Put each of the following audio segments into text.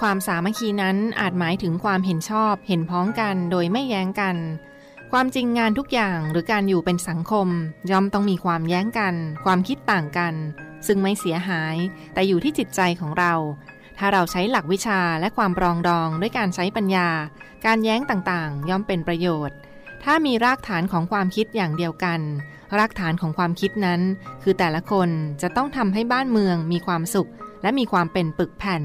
ความสามัคคีนั้นอาจหมายถึงความเห็นชอบเห็นพ้องกันโดยไม่แย้งกัน ความจริงงานทุกอย่างหรือการอยู่เป็นสังคม ย่อมต้องมีความแย้งกัน ความคิดต่างกัน ซึ่งไม่เสียหาย แต่อยู่ที่จิตใจของเรา ถ้าเราใช้หลักวิชาและความปรองดองด้วยการใช้ปัญญา การแย้งต่างๆ ย่อมเป็นประโยชน์ ถ้ามีรากฐานของความคิดอย่างเดียวกันรากฐานของความคิดนั้น คือแต่ละคนจะต้องทำให้บ้านเมืองมีความสุข และมีความเป็นปึกแผ่น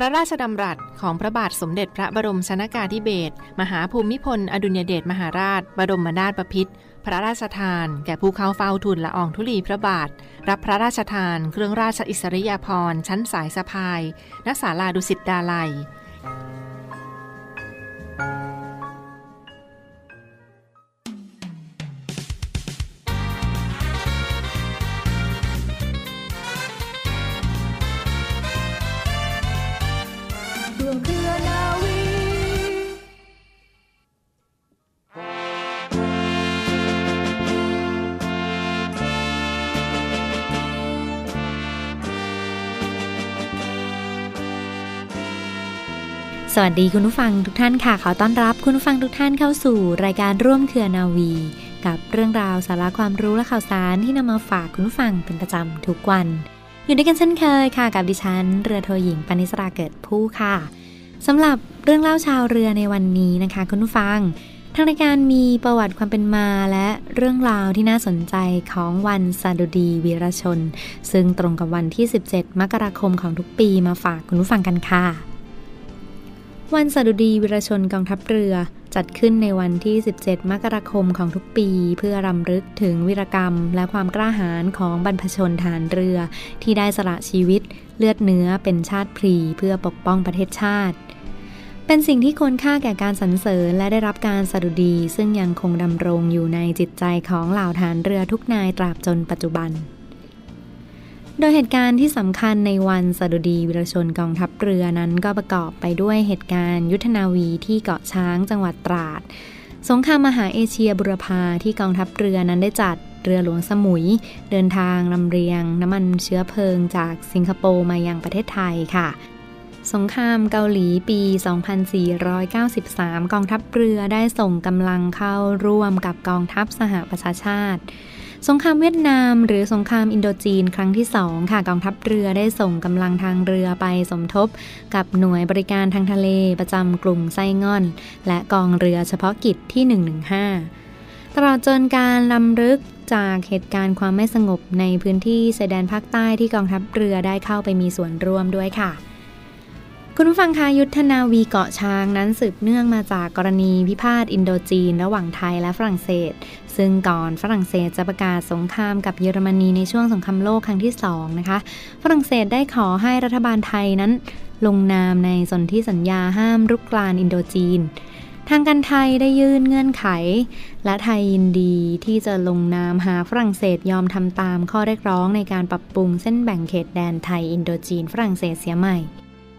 พระราชดำรัสของพระบาทสมเด็จพระบรมชนากาธิเบศรมหาภูมิพล อดุลยเดชมหาราช บรมนาถบพิตรพระราชทาน แก่ผู้เข้าเฝ้าทูลละอองธุลีพระบาท รับพระราชทาน เครื่องราชอิสริยาภรณ์ชั้นสายสะพายณศาลาดุสิตดาลัย วัสดีคุณผู้ฟังทุกท่านค่ะ ขอต้อนรับคุณผู้ฟังทุกท่านเข้าสู่ รายการร่วมเครือนาวี กับเรื่องราวสาระความรู้และข่าวสารที่นำมาฝากคุณผู้ฟังเป็นประจำทุกวัน อยู่ด้วยกันเช่นเคยค่ะ กับดิฉัน เรือโทหญิงปณิสราเกิดผู้ค่ะสำหรับเรื่องเล่าชาวเรือในวันนี้นะคะ คุณผู้ฟัง ทางรายการมีประวัติความเป็นมาและเรื่องราวที่น่าสนใจของวันสดุดีวีรชน ซึ่งตรงกับวันที่ 17 มกราคมของทุกปีมาฝากคุณผู้ฟังกันค่ะ วันสดุดีวิรชนกองทัพเรือ จัดขึ้นในวันที่ 17 มกราคมของทุกปี เพื่อรำลึกถึงวิรกรรม และความกล้าหาญของบรรพชนฐานเรือ ที่ได้สละชีวิต เลือดเนื้อเป็นชาติพรีเพื่อปกป้องประเทศชาติ เป็นสิ่งที่ควรค่าแก่การสรรเสริญและได้รับการสดุดี ซึ่งยังคงดำรงอยู่ในจิตใจของเหล่าฐานเรือทุกนายตราบจนปัจจุบัน โดยเหตุการณ์ที่สำคัญในวันสดุดีวิรชนกองทัพเรือนั้นก็ประกอบไปด้วยเหตุการณ์ยุทธนาวีที่เกาะช้างจังหวัดตราด สงครามมหาเอเชียบุรพาที่กองทัพเรือนั้นได้จัดเรือหลวงสมุย เดินทางลำเรียง น้ำมันเชื้อเพลิงจากสิงคโปร์มายังประเทศไทยค่ะ สงครามเกาหลีปี 2493 กองทัพเรือได้ส่งกำลังเข้าร่วมกับกองทัพสหประชาชาติ สงครามเวียดนาม หรือสงครามอินโดจีน ครั้งที่ 2 ค่ะกองทัพเรือได้ส่งกำลังทางเรือไปสมทบ กับหน่วยบริการทางทะเลประจำกลุ่มไส้ง่อน และกองเรือเฉพาะกิจที่ 115 ตลอดจนการลำลึกจากเหตุการณ์ความไม่สงบในพื้นที่ชายแดนภาคใต้ที่กองทัพเรือได้เข้าไปมีส่วนร่วมด้วยค่ะ คุณผู้ฟังคะยุทธนาวีเกาะช้างนั้นสืบเนื่องมาจากกรณีพิพาทอินโดจีน ระหว่างไทยและฝรั่งเศส ซึ่งก่อนฝรั่งเศสจะประกาศสงครามกับเยอรมนีในช่วงสงครามโลกครั้งที่ 2 นะคะ ฝรั่งเศสได้ขอให้รัฐบาลไทยนั้น ลงนามในสนธิสัญญาห้ามรุกรานอินโดจีน ทางการไทยได้ยื่นเงื่อนไข และไทยยินดีที่จะลงนามหาฝรั่งเศสยอมทำตามข้อเรียกร้องในการปรับปรุงเส้นแบ่งเขตแดนไทยอินโดจีนฝรั่งเศสเสียใหม่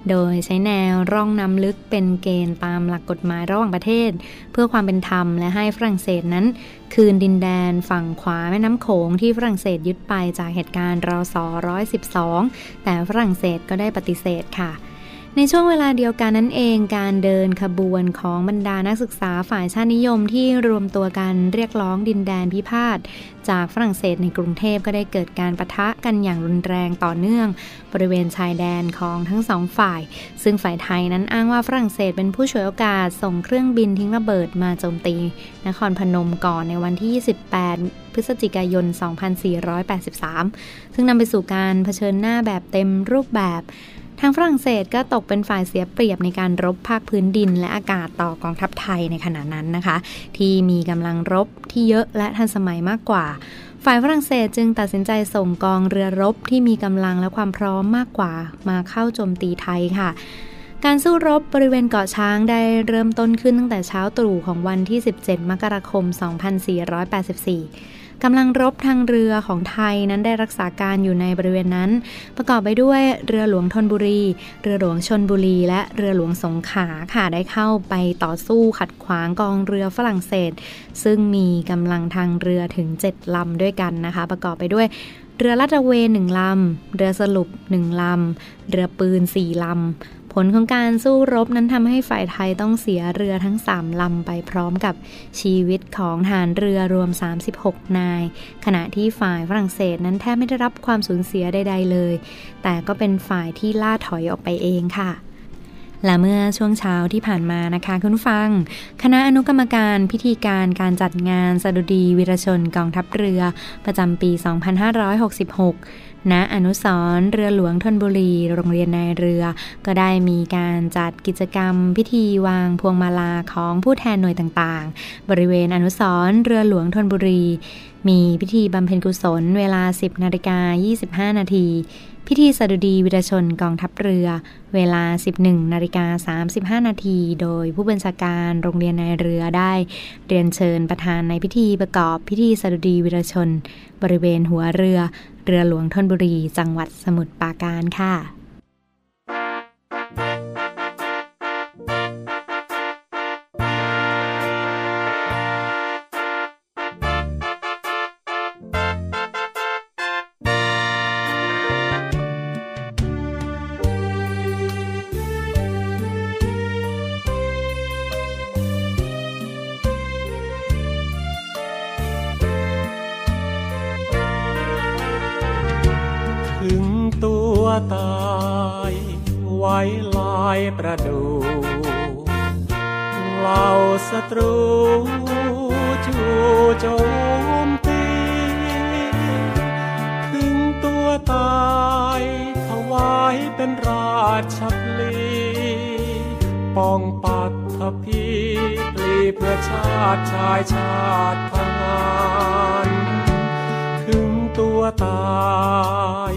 โดยใช้แนวร่องน้ำลึกเป็นเกณฑ์ตามหลักกฎหมายระหว่างประเทศ เพื่อความเป็นธรรมและให้ฝรั่งเศสนั้น คืนดินแดนฝั่งขวาแม่น้ำโขงที่ฝรั่งเศสยึดไปจากเหตุการณ์รอสอ112 แต่ฝรั่งเศสก็ได้ปฏิเสธค่ะ ในช่วงเวลาเดียวกันนั้นเองการเดินขบวนของบรรดานักศึกษาฝ่ายชาตินิยมที่รวมตัวกันเรียกร้องดินแดนพิพาทจากฝรั่งเศสในกรุงเทพก็ได้เกิดการประทะกันอย่างรุนแรงต่อเนื่อง บริเวณชายแดนของทั้งสองฝ่าย ซึ่งฝ่ายไทยนั้นอ้างว่าฝรั่งเศสเป็นผู้ฉวยโอกาสส่งเครื่องบินทิ้งระเบิดมาโจมตี นครพนมก่อนในวันที่ 28 พฤศจิกายน 2483 ซึ่งนำไปสู่การเผชิญหน้าแบบเต็มรูปแบบ ทางฝรั่งเศสก็ตกเป็นฝ่ายเสียเปรียบในการรบภาคพื้นดินและอากาศต่อกองทัพไทยในขณะนั้นนะคะ ที่มีกำลังรบที่เยอะและทันสมัยมากกว่า ฝ่ายฝรั่งเศสจึงตัดสินใจส่งกองเรือรบที่มีกำลังและความพร้อมมากกว่า มาเข้าโจมตีไทยค่ะการสู้รบบริเวณเกาะช้างได้เริ่มต้นขึ้นตั้งแต่เช้าตรู่ของวันที่ 17 มกราคม 2484 กำลังรบทางเรือของไทยนั้นได้รักษาการอยู่ในบริเวณนั้น ประกอบไปด้วยเรือหลวงธนบุรี เรือหลวงชนบุรี และเรือหลวงสงขลาค่ะได้เข้าไปต่อสู้ขัดขวางกองเรือฝรั่งเศส ซึ่งมีกำลังทางเรือถึง 7 ลำด้วยกันนะคะ ประกอบไปด้วยเรือลาดตระเวนหนึ่งลำ เรือสรุปหนึ่งลำ เรือปืนสี่ลำ ผลของการสู้รบนั้นทำให้ฝ่ายไทยต้องเสียเรือทั้งสามลำไปพร้อมกับชีวิตของฐานเรือรวม 36 นาย ขณะที่ฝ่ายฝรั่งเศสนั้นแทบไม่ได้รับความสูญเสียใด ๆ เลย แต่ก็เป็นฝ่ายที่ล่าถอยออกไปเองค่ะและเมื่อช่วงเช้าที่ผ่านมานะคะคุณฟัง คณะอนุกรรมการพิธีการการจัดงานสดุดีวิรชนกองทัพเรือ ประจำปี 2566 ณอนุสรเรือหลวงธนบุรี โรงเรียนนายเรือ ก็ได้มีการจัดกิจกรรม พิธีวางพวงมาลาของผู้แทนหน่วยต่างๆ บริเวณอนุสรเรือหลวงธนบุรี มีพิธีบำเพ็ญกุศลเวลา 10นาฬิกา25 นาทีพิธีสดุดีวิรชนกองทัพเรือ เวลา 11นาฬิกา35 นาที โดยผู้บัญชาการโรงเรียนนายเรือได้ เรียนเชิญประธานในพิธีประกอบพิธีสดุดีวิรชน บริเวณหัวเรือ รือหลวงทนบุรี จังหวัดสมุทรปราการค่ะาติชายชาติทหารถึงตัวตาย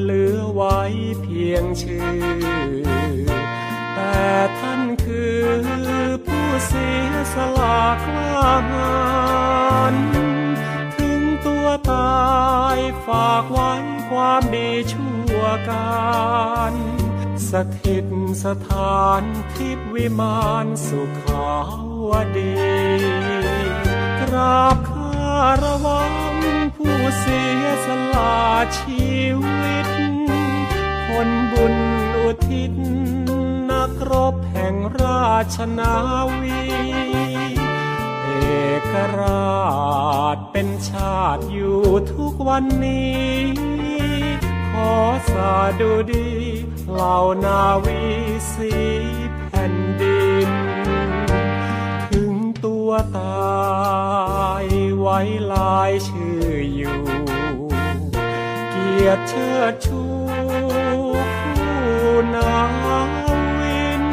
เหลือไว้เพียงชื่อ แต่ท่านคือผู้เสียสละกล้าหาญถึงตัวตายฝากไว้ความดีชั่วการสถิตสถานทิพวิมานสุขาว ดีกราบคารวังผู้เสียสละชีวิตลบุญอุทิศ นักรบแห่งราชนาวี เอกราชเป็นชาติอยู่ทุกวันนี้ ขอสาดูดีเหล่านาวีสี ตัวตายไว้ลายชื่ออยู่ เกียรติเชิดชูคู่นาวิน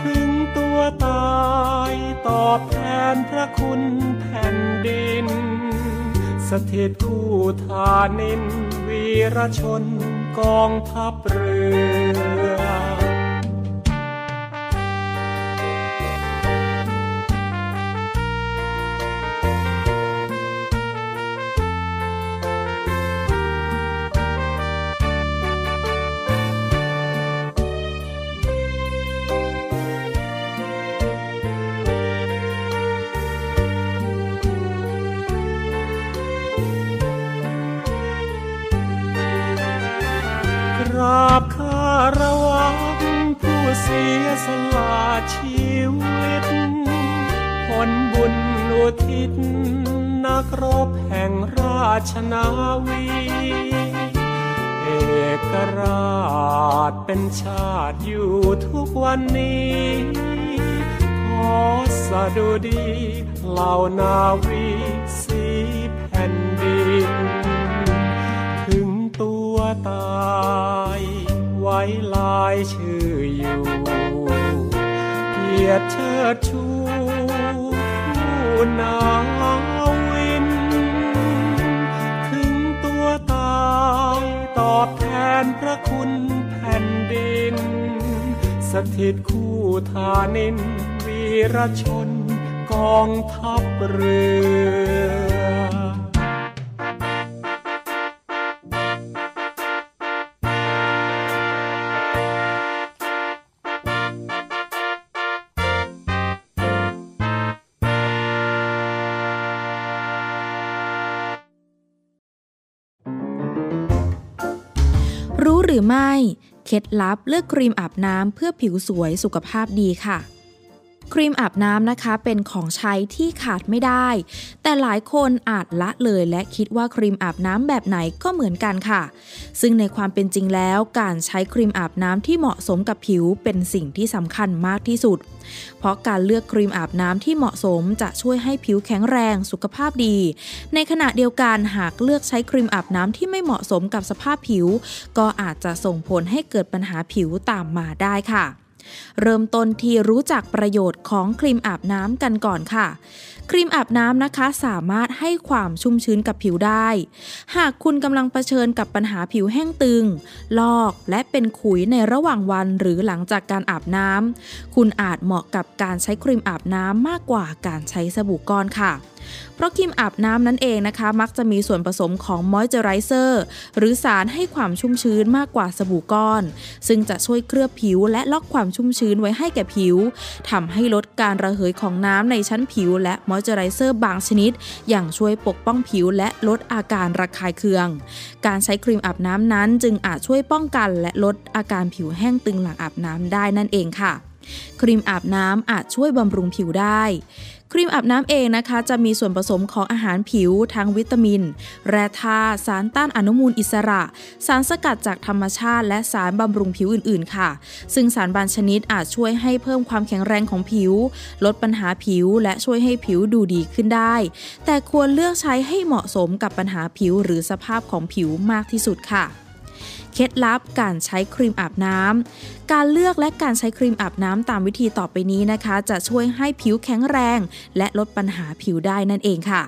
ถึงตัวตายตอบแทนพระคุณแผ่นดิน สถิตคู่ทานินวีรชนกองทัพเรือ นาวี เอกราชเป็นชาติอยู่ทุกวันนี้ ขอสะดุดีเหล่านาวีสีแผ่นดิน ถึงตัวตายไว้ลายชื่ออยู่เกียรติเชิดชูผู้นา นพระคุณแผ่นดิน สถิตคู่ทานินวีรชนกองทัพเรือ รู้หรือไม่ เคล็ดลับเลือกครีมอาบน้ำเพื่อผิวสวยสุขภาพดีค่ะ ครีมอาบน้ำนะคะเป็นของใช้ที่ขาดไม่ได้ แต่หลายคนอาจละเลยและคิดว่าครีมอาบน้ำแบบไหนก็เหมือนกันค่ะ ซึ่งในความเป็นจริงแล้วการใช้ครีมอาบน้ำที่เหมาะสมกับผิวเป็นสิ่งที่สำคัญมากที่สุด เพราะการเลือกครีมอาบน้ำที่เหมาะสมจะช่วยให้ผิวแข็งแรงสุขภาพดี ในขณะเดียวกันหากเลือกใช้ครีมอาบน้ำที่ไม่เหมาะสมกับสภาพผิว ก็อาจจะส่งผลให้เกิดปัญหาผิวตามมาได้ค่ะ เริ่มต้นที่รู้จักประโยชน์ของครีมอาบน้ำกันก่อนค่ะ ครีมอาบน้ำนะคะสามารถให้ความชุ่มชื้นกับผิวได้ หากคุณกำลังเผชิญกับปัญหาผิวแห้งตึง ลอกและเป็นขุยในระหว่างวันหรือหลังจากการอาบน้ำคุณอาจเหมาะกับการใช้ครีมอาบน้ำมากกว่าการใช้สบู่ก้อนค่ะ เพราะครีมอาบน้ำนั่นเองนะคะ มักจะมีส่วนผสมของมอยเจอไรเซอร์หรือสารให้ความชุ่มชื้นมากกว่าสบู่ก้อน ซึ่งจะช่วยเคลือบผิวและล็อกความชุ่มชื้นไว้ให้แก่ผิวทำให้ลดการระเหยของน้ำในชั้นผิว และมอยเจอไรเซอร์บางชนิด อย่างช่วยปกป้องผิวและลดอาการระคายเคือง การใช้ครีมอาบน้ำนั้น จึงอาจช่วยป้องกันและลดอาการผิวแห้งตึงหลังอาบน้ำได้นั่นเองค่ะ ครีมอาบน้ำอาจช่วยบำรุงผิวได้ ครีมอาบน้ำเองนะคะ จะมีส่วนผสมของอาหารผิว ทั้งวิตามิน แร่ธาตุสารต้านอนุมูลอิสระ สารสกัดจากธรรมชาติ และสารบำรุงผิวอื่นๆ ค่ะ ซึ่งสารบางชนิดอาจช่วยให้เพิ่มความแข็งแรงของผิว ลดปัญหาผิว และช่วยให้ผิวดูดีขึ้นได้ แต่ควรเลือกใช้ให้เหมาะสมกับปัญหาผิวหรือสภาพของผิวมากที่สุดค่ะ เคล็ดลับการใช้ครีมอาบน้ำการเลือกและการใช้ครีมอาบน้ำตามวิธีต่อไปนี้นะคะ จะช่วยให้ผิวแข็งแรง และลดปัญหาผิวได้นั่นเองค่ะ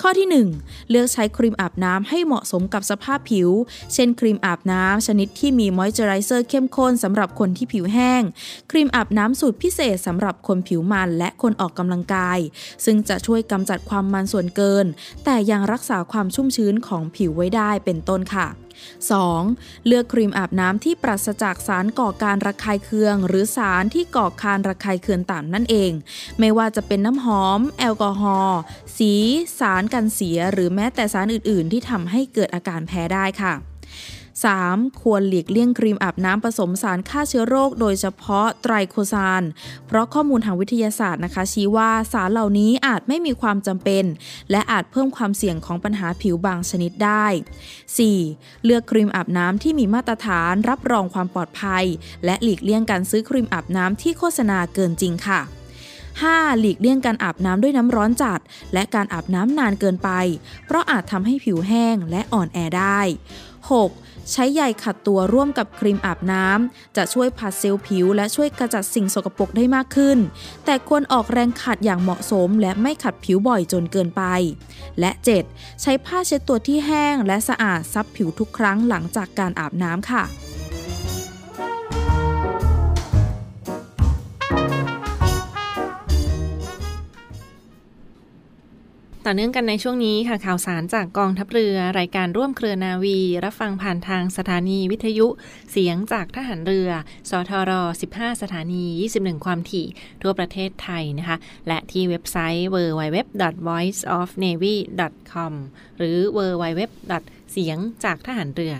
ข้อที่ 1 เลือกใช้ครีมอาบน้ำให้เหมาะสมกับสภาพผิว เช่น ครีมอาบน้ำชนิดที่มีมอยเจอไรเซอร์เข้มข้นสำหรับคนที่ผิวแห้ง ครีมอาบน้ำสูตรพิเศษสำหรับคนผิวมันและคนออกกำลังกาย ซึ่งจะช่วยกำจัดความมันส่วนเกิน แต่ยังรักษาความชุ่มชื้นของผิวไว้ได้เป็นต้นค่ะ 2. เลือกครีมอาบน้ำที่ปราศจากสารก่อการระคายเคือง หรือสารที่ก่อการระคายเคืองต่ำนั่นเอง ไม่ว่าจะเป็นน้ำหอม แอลกอฮอล์สี สารกันเสีย หรือแม้แต่สารอื่น ๆ ที่ทำให้เกิดอาการแพ้ได้ค่ะ 3. ควรหลีกเลี่ยงครีมอาบน้ำผสมสารฆ่าเชื้อโรค โดยเฉพาะไตรโคซาน เพราะข้อมูลทางวิทยาศาสตร์นะคะ ชี้ว่าสารเหล่านี้อาจไม่มีความจำเป็น และอาจเพิ่มความเสี่ยงของปัญหาผิวบางชนิดได้ 4. เลือกครีมอาบน้ำที่มีมาตรฐานรับรองความปลอดภัย และหลีกเลี่ยงการซื้อครีมอาบน้ำที่โฆษณาเกินจริงค่ะ 5. หลีกเลี่ยงการอาบน้ำด้วยน้ำร้อนจัด และการอาบน้ำนานเกินไป เพราะอาจทำให้ผิวแห้งและอ่อนแอได้ 6. ใช้ใยขัดตัวร่วมกับครีมอาบน้ำ จะช่วยผัดเซลล์ผิว และช่วยกระจัดสิ่งสกปรกได้มากขึ้น แต่ควรออกแรงขัดอย่างเหมาะสม และไม่ขัดผิวบ่อยจนเกินไป และ 7. ใช้ผ้าเช็ดตัวที่แห้งและสะอาดซับผิวทุกครั้งหลังจากการอาบน้ำค่ะ ต่อเนื่องกันในช่วงนี้ค่ะข่าวสารจากกองทัพเรือ รายการร่วมเครือนาวี รับฟังผ่านทางสถานีวิทยุ เสียงจากทหารเรือ สทร 15 สถานี 21 ความถี่ ทั่วประเทศไทยนะคะ และที่เว็บไซต์ www.voiceofnavy.com หรือ www เสียงจากทหารเรือ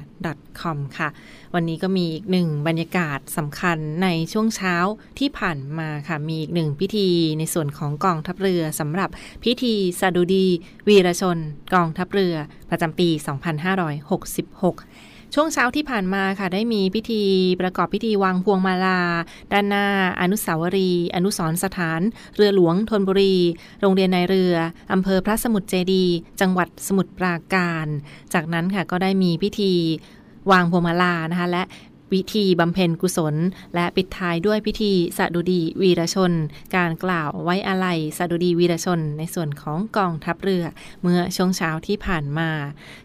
.com ค่ะ วันนี้ก็มีอีกหนึ่งบรรยากาศสำคัญในช่วงเช้าที่ผ่านมาค่ะ มีอีกหนึ่งพิธีในส่วนของกองทัพเรือสำหรับพิธีสดุดี วีรชน กองทัพเรือ ประจำปี 2566 ช่วงเช้าที่ผ่านมาค่ะได้มีพิธีประกอบพิธีวางพวงมาลา ด้านหน้า อนุสาวรีย์อนุสรสถาน เรือหลวงธนบุรี โรงเรียนในเรืออำเภอพระสมุทรเจดี จังหวัดสมุทรปราการ จากนั้นค่ะก็ได้มีพิธีวางพวงมาลานะคะและ พิธีบำเพ็ญกุศล และปิดท้ายด้วยพิธีสดุดีวีรชน การกล่าวไว้อาลัยสดุดีวีรชน ในส่วนของกองทัพเรือ เมื่อช่วงเช้าที่ผ่านมา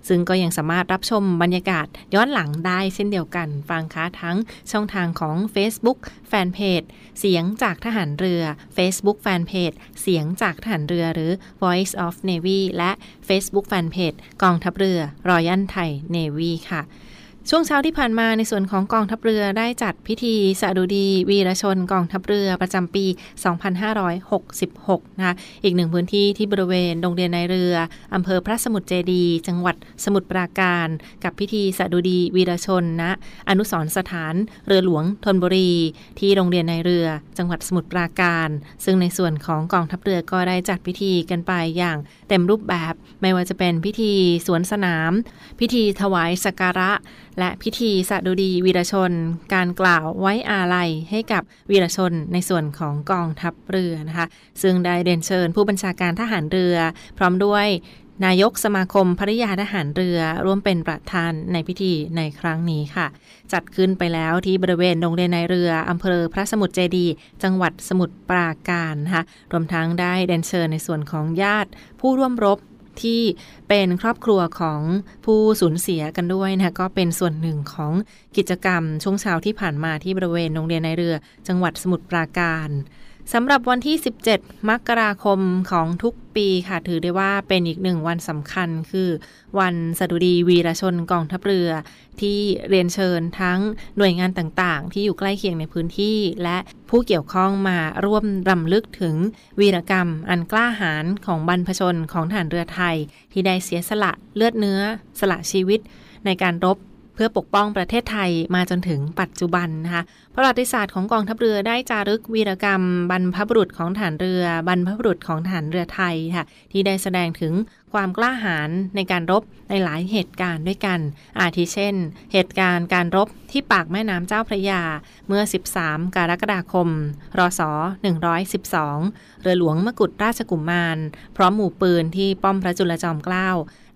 ซึ่งก็ยังสามารถรับชมบรรยากาศย้อนหลังได้เช่นเดียวกันฟังค้าทั้งช่องทางของ Facebook แฟนเพจเสียงจากทหารเรือ Facebook แฟนเพจเสียงจากทหารเรือหรือ Voice of Navy และ Facebook แฟนเพจกองทัพเรือรอยันไทย Navy ค่ะ ช่วงเช้าที่ผ่านมาในส่วนของกองทัพเรือได้จัดพิธีสดุดีวีรชนกองทัพเรือประจำปี 2566 นะคะ อีกหนึ่งพื้นที่ที่บริเวณโรงเรียนในเรืออำเภอพระสมุทรเจดี จังหวัดสมุทรปราการ กับพิธีสดุดีวีรชนณนะอนุสรสถานเรือหลวงธนบุรี ที่โรงเรียนในเรือ จังหวัดสมุทรปราการ ซึ่งในส่วนของกองทัพเรือก็ได้จัดพิธีกันไปอย่างเต็มรูปแบบ ไม่ว่าจะเป็นพิธีสวนสนาม พิธีถวายสักการะและพิธีสดุดีวีรชน การกล่าวไว้อาลัยให้กับวีรชนในส่วนของกองทัพเรือนะคะ ซึ่งได้เดินเชิญผู้บัญชาการทหารเรือ พร้อมด้วยนายกสมาคมภริยาทหารเรือร่วมเป็นประธานในพิธีในครั้งนี้ค่ะ จัดขึ้นไปแล้วที่บริเวณโรงเรียนในเรืออำเภอพระสมุทรเจดี จังหวัดสมุทรปราการนะคะรวมทั้งได้เดินเชิญในส่วนของญาติ ผู้ร่วมรบ ที่เป็นครอบครัวของผู้สูญเสียกันด้วยนะคะก็เป็นส่วนหนึ่งของกิจกรรมช่วงเช้าที่ผ่านมาที่บริเวณโรงเรียนในเรือ จังหวัดสมุทรปราการ สำหรับวันที่ 17 มกราคมของทุกปีค่ะ ถือได้ว่าเป็นอีกหนึ่งวันสำคัญคือ วันสดุดีวีรชนกองทัพเรือ ที่เรียนเชิญทั้งหน่วยงานต่างๆ ที่อยู่ใกล้เคียงในพื้นที่ และผู้เกี่ยวข้องมาร่วมรำลึกถึงวีรกรรม อันกล้าหาญของบรรพชนของฐานเรือไทย ที่ได้เสียสละเลือดเนื้อ สละชีวิต ในการรบ เพื่อปกป้องประเทศไทยมาจนถึงปัจจุบันนะคะประวัติศาสตร์ของกองทัพเรือได้จารึกวีรกรรม บรรพบุรุษของฐานเรือบรรพบุรุษของฐานเรือไทยค่ะที่ได้แสดงถึงความกล้าหาญในการรบในหลายเหตุการณ์ด้วยกัน อาทิเช่น เหตุการณ์การรบที่ปากแม่น้ำเจ้าพระยาเมื่อ 13 กรกฎาคม รศ 112 เรือหลวงมกุฎราชกุมมาร พร้อมหมู่ปืนที่ป้อมพระจุลจอมเกล้า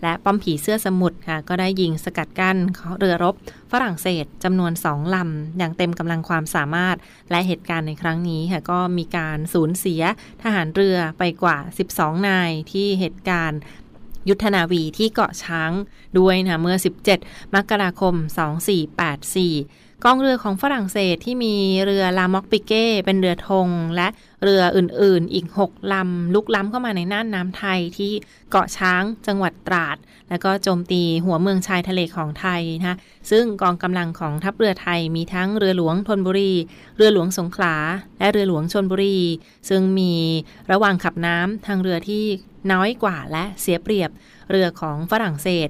และป้อมผีเสื้อสมุทรค่ะก็ได้ยิงสกัดกั้นเรือรบ ฝรั่งเศสจำนวนสองลำ อย่างเต็มกำลังความสามารถ และเหตุการณ์ในครั้งนี้ค่ะก็มีการสูญเสียทหารเรือไปกว่า 12 นายที่เหตุการณ์ยุทธนาวีที่เกาะช้างด้วยนะเมื่อ 17 มกราคม 2484 กองเรือของฝรั่งเศสที่มีเรือลามอกปิเก้ เป็นเรือธงและเรืออื่นๆ อีก 6 ลำ ลุกล้ำเข้ามาในน่านน้ำไทยที่เกาะช้างจังหวัดตราด แล้วก็โจมตีหัวเมืองชายทะเลของไทยนะซึ่งกองกำลังของทัพเรือไทยมีทั้งเรือหลวงธนบุรี เรือหลวงสงขลา และเรือหลวงชนบุรี ซึ่งมีระหว่างขับน้ำทางเรือที่น้อยกว่าและเสียเปรียบเรือของฝรั่งเศส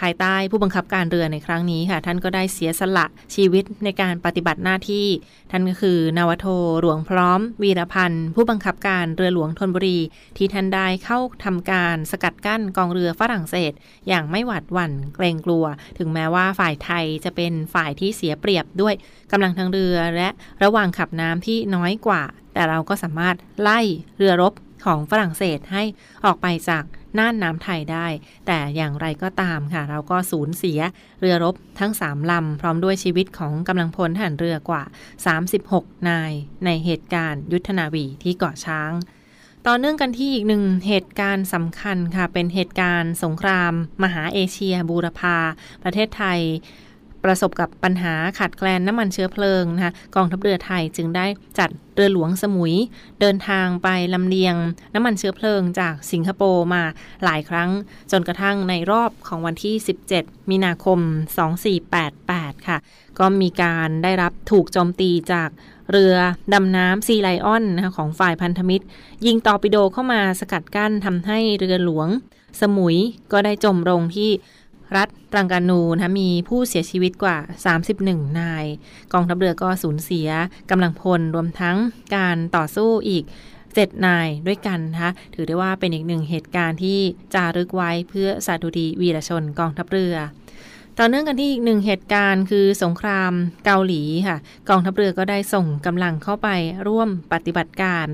ภายใต้ผู้บังคับการเรือในครั้งนี้ค่ะ ท่านก็ได้เสียสละชีวิตในการปฏิบัติหน้าที่ ท่านก็คือนาวโทหลวงพร้อม วีรพันธ์ผู้บังคับการเรือหลวงธนบุรี ที่ท่านได้เข้าทำการสกัดกั้นกองเรือฝรั่งเศส อย่างไม่หวาดหวั่นเกรงกลัว ถึงแม้ว่าฝ่ายไทยจะเป็นฝ่ายที่เสียเปรียบด้วยกำลังทางเรือและระหว่างขับน้ำที่น้อยกว่า แต่เราก็สามารถไล่เรือรบ ของฝรั่งเศสให้ออกไปจากน่านน้ำไทยได้ แต่อย่างไรก็ตามค่ะ เราก็สูญเสียเรือรบทั้ง 3 ลำ พร้อมด้วยชีวิตของกำลังพลทหารเรือกว่า 36 นาย ในเหตุการณ์ยุทธนาวีที่เกาะช้าง ต่อเนื่องกันที่อีกหนึ่งเหตุการณ์สำคัญค่ะ เป็นเหตุการณ์สงคราม มหาเอเชียบูรพาประเทศไทย ประสบกับปัญหาขาดแคลนน้ำมันเชื้อเพลิงนะคะกองทัพเรือไทยจึงได้จัดเรือหลวงสมุย เดินทางไปลำเลียงน้ำมันเชื้อเพลิงจากสิงคโปร์มาหลายครั้ง จนกระทั่งในรอบของวันที่ 17 มีนาคม 2488 ค่ะ ก็มีการได้รับถูกโจมตีจากเรือดำน้ำซีไลออนนะคะของฝ่ายพันธมิตร ยิงตอร์ปิโดเข้ามาสกัดกั้นทำให้เรือหลวง สมุยก็ได้จมลงที่ รัฐรังกานูนะมีผู้เสียชีวิตกว่า 31 นาย กองทัพเรือก็สูญเสียกำลังพลรวมทั้งการต่อสู้อีก7นายด้วยกันนะคะถือได้ว่าเป็นอีกหนึ่งเหตุการณ์ที่จารึกไว้เพื่อสาธุดีวีรชนกองทัพเรือต่อเนื่องกันที่อีกหนึ่งเหตุการณ์คือสงครามเกาหลีค่ะ กองทัพเรือก็ได้ส่งกำลังเข้าไปร่วมปฏิบัติการ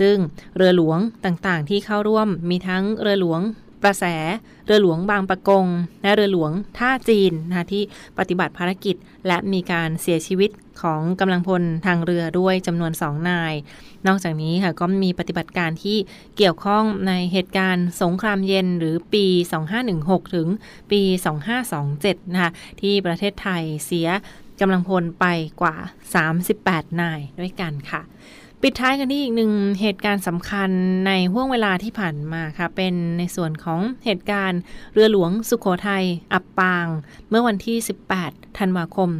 ซึ่งเรือหลวงต่างๆ ที่เข้าร่วมมีทั้งเรือหลวง ประแสเรือหลวงบางปะกง และเรือหลวงท่าจีนนะที่ปฏิบัติภารกิจ และมีการเสียชีวิตของกำลังพลทางเรือด้วยจำนวนสองนาย นอกจากนี้ค่ะก็มีปฏิบัติการที่เกี่ยวข้องในเหตุการณ์สงครามเย็นหรือปี 2516 ถึงปี 2527 นะคะที่ประเทศไทยเสียกำลังพลไปกว่า 38 นายด้วยกันค่ะ ปิดท้ายกันที่อีกหนึ่งเหตุการณ์สำคัญในห่วงเวลาที่ผ่านมาค่ะ เป็นในส่วนของเหตุการณ์เรือหลวงสุขโขทัยอับปาง เมื่อวันที่ 18 ธันวาคม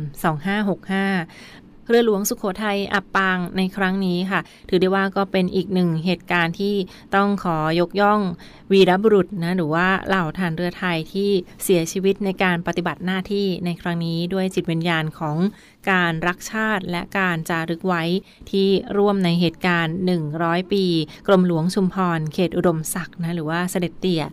2565 เรือหลวงสุขโขทัยอับปางในครั้งนี้ค่ะ ถือได้ว่าก็เป็นอีกหนึ่งเหตุการณ์ที่ต้องขอยกย่องวีรบุรุษนะหรือว่าเหล่าทหารเรือไทยที่เสียชีวิตในการปฏิบัติหน้าที่ในครั้งนี้ด้วยจิตวิญญาณของการรักชาติและการจารึกไว้ที่ร่วมในเหตุการณ์ 100 ปี กรมหลวงชุมพรเขตอุดมศักดิ์นะหรือว่าเสด็จเตี่ย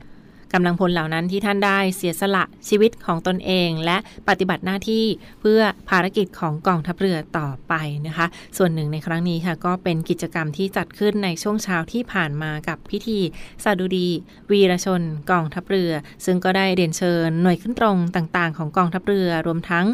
กำลังพลเหล่านั้นที่ท่านได้เสียสละชีวิตของตนเอง และปฏิบัติหน้าที่เพื่อภารกิจของกองทัพเรือต่อไปนะคะ ส่วนหนึ่งในครั้งนี้ค่ะก็เป็นกิจกรรมที่จัดขึ้นในช่วงเช้าที่ผ่านมากับพิธีสาดุดี วีรชนกองทัพเรือ ซึ่งก็ได้เรียนเชิญหน่วยขึ้นตรงต่างๆ ของกองทัพเรือรวมทั้ง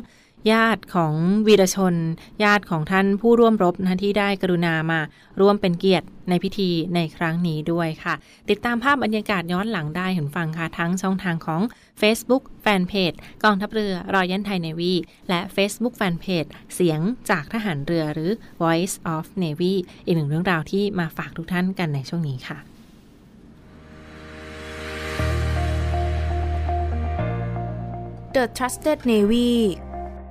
ญาติของวีรชน ญาติของท่านผู้ร่วมรบนะที่ได้กรุณามาร่วมเป็นเกียรติในพิธีในครั้งนี้ด้วยค่ะ ติดตามภาพบรรยากาศย้อนหลังได้เห็นฟังค่ะ ทั้งช่องทางของ Facebook Fanpage กองทัพเรือรอยันไทยเนวีและ Facebook Fanpage เสียงจากทหารเรือหรือ Voice of Navy อีกหนึ่งเรื่องราวที่มาฝากทุกท่านกันในช่วงนี้ค่ะ The Trusted Navy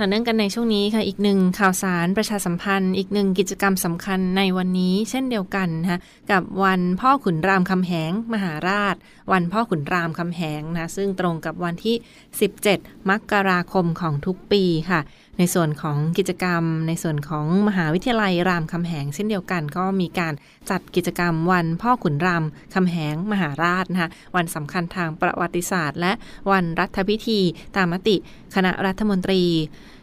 ต่อเนื่องกันในช่วงนี้ค่ะอีกหนึ่งข่าวสารประชาสัมพันธ์ อีกหนึ่งกิจกรรมสำคัญในวันนี้ เช่นเดียวกันนะคะกับวันพ่อขุนรามคำแหง มหาราช วันพ่อขุนรามคำแหงนะซึ่งตรงกับวันที่ 17 มกราคมของทุกปีค่ะ ในส่วนของกิจกรรม ในส่วนของมหาวิทยาลัยรามคำแหงเช่นเดียวกัน ก็มีการจัดกิจกรรมวันพ่อขุนรามคำแหงมหาราชนะคะวันสำคัญทางประวัติศาสตร์ และวันรัฐพิธีตามมติคณะรัฐมนตรี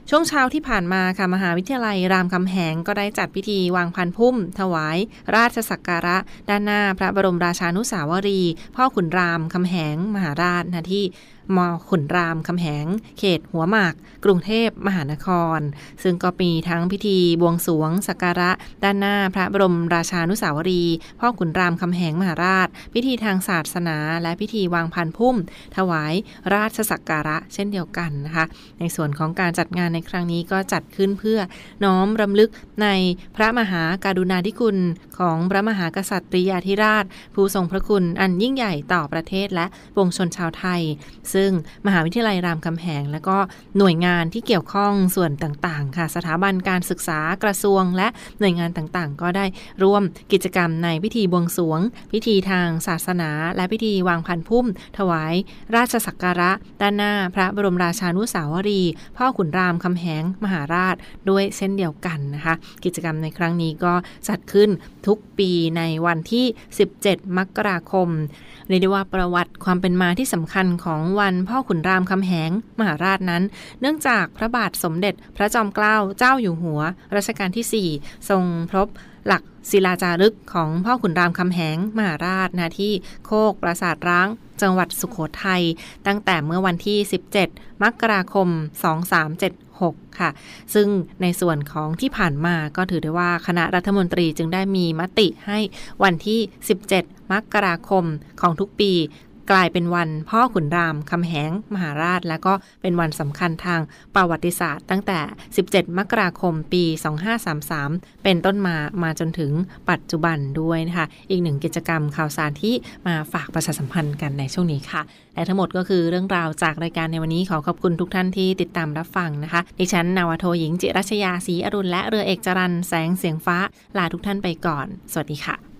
ช่วงเช้าที่ผ่านมาค่ะมหาวิทยาลัยรามคำแหงก็ได้จัดพิธีวางพันพุ่ม ถวาย ราชสักการะ ด้านหน้าพระบรมราชานุสาวรี พ่อขุนรามคำแหงมหาราชนะที่ มขุนรามคำแหง เขตหัวหมาก กรุงเทพมหานคร ซึ่งก็มีทั้งพิธีบวงสวงสักการะ ด้านหน้าพระบรมราชานุสาวรี พ่อขุนรามคำแหงมหาราช พิธีทางศาสนา และพิธีวางพันพุ่ม ถวายราชสักการะเช่นเดียวกันนะคะ ในส่วนของการจัดงานในครั้งนี้ก็จัดขึ้นเพื่อน้อมรำลึกในพระมหาการุณาธิคุณของพระมหากษัตริยาธิราช ผู้ทรงพระคุณอันยิ่งใหญ่ต่อประเทศและวงชนชาวไทยซึ่งมหาวิทยาลัยรามคำแหง และก็หน่วยงานที่เกี่ยวข้องส่วนต่างๆ ค่ะ สถาบันการศึกษากระทรวง และหน่วยงานต่างๆ ก็ได้ร่วมกิจกรรมในพิธีบวงสวง พิธีทางศาสนา และพิธีวางพันพุ่ม ถวาย ราชสักการะ ด้านหน้าพระบรมราชานุสาวรี พ่อขุนรามคำแหง มหาราชด้วยเช่นเดียวกันนะคะ กิจกรรมในครั้งนี้ก็จัดขึ้นทุกปีในวันที่ 17 มกราคมเรียกได้ว่าประวัติความเป็นมาที่สำคัญของวันพ่อขุนรามคำแหง มหาราชนั้น เนื่องจากพระบาทสมเด็จพระจอมเกล้าเจ้าอยู่หัว รัชกาลที่ 4 ทรงพบหลักศิลาจารึกของพ่อขุนรามคำแหง มหาราชนะที่โคกปราสาทร้าง จังหวัดสุขโขทัยตั้งแต่เมื่อวันที่ 17 มกราคม 2376 ค่ะ ซึ่งในส่วนของที่ผ่านมาก็ถือได้ว่าคณะรัฐมนตรีจึงได้มีมติให้วันที่ 17 มกราคมของทุกปี กลายเป็นวันพ่อขุนรามคำแหงมหาราช และก็เป็นวันสำคัญทางประวัติศาสตร์ ตั้งแต่ 17 มกราคมปี 2533 เป็นต้นมามาจนถึงปัจจุบันด้วยนะคะ อีกหนึ่งกิจกรรมข่าวสารที่มาฝากประชาสัมพันธ์กันในช่วงนี้ค่ะ และทั้งหมดก็คือเรื่องราวจากรายการในวันนี้ขอขอบคุณทุกท่านที่ติดตามรับฟังนะคะ ดิฉันนาวโทหญิงจิรัชยาศรีอรุณและเรือเอกจรันแสงเสียงฟ้าลาทุกท่านไปก่อน สวัสดีค่ะ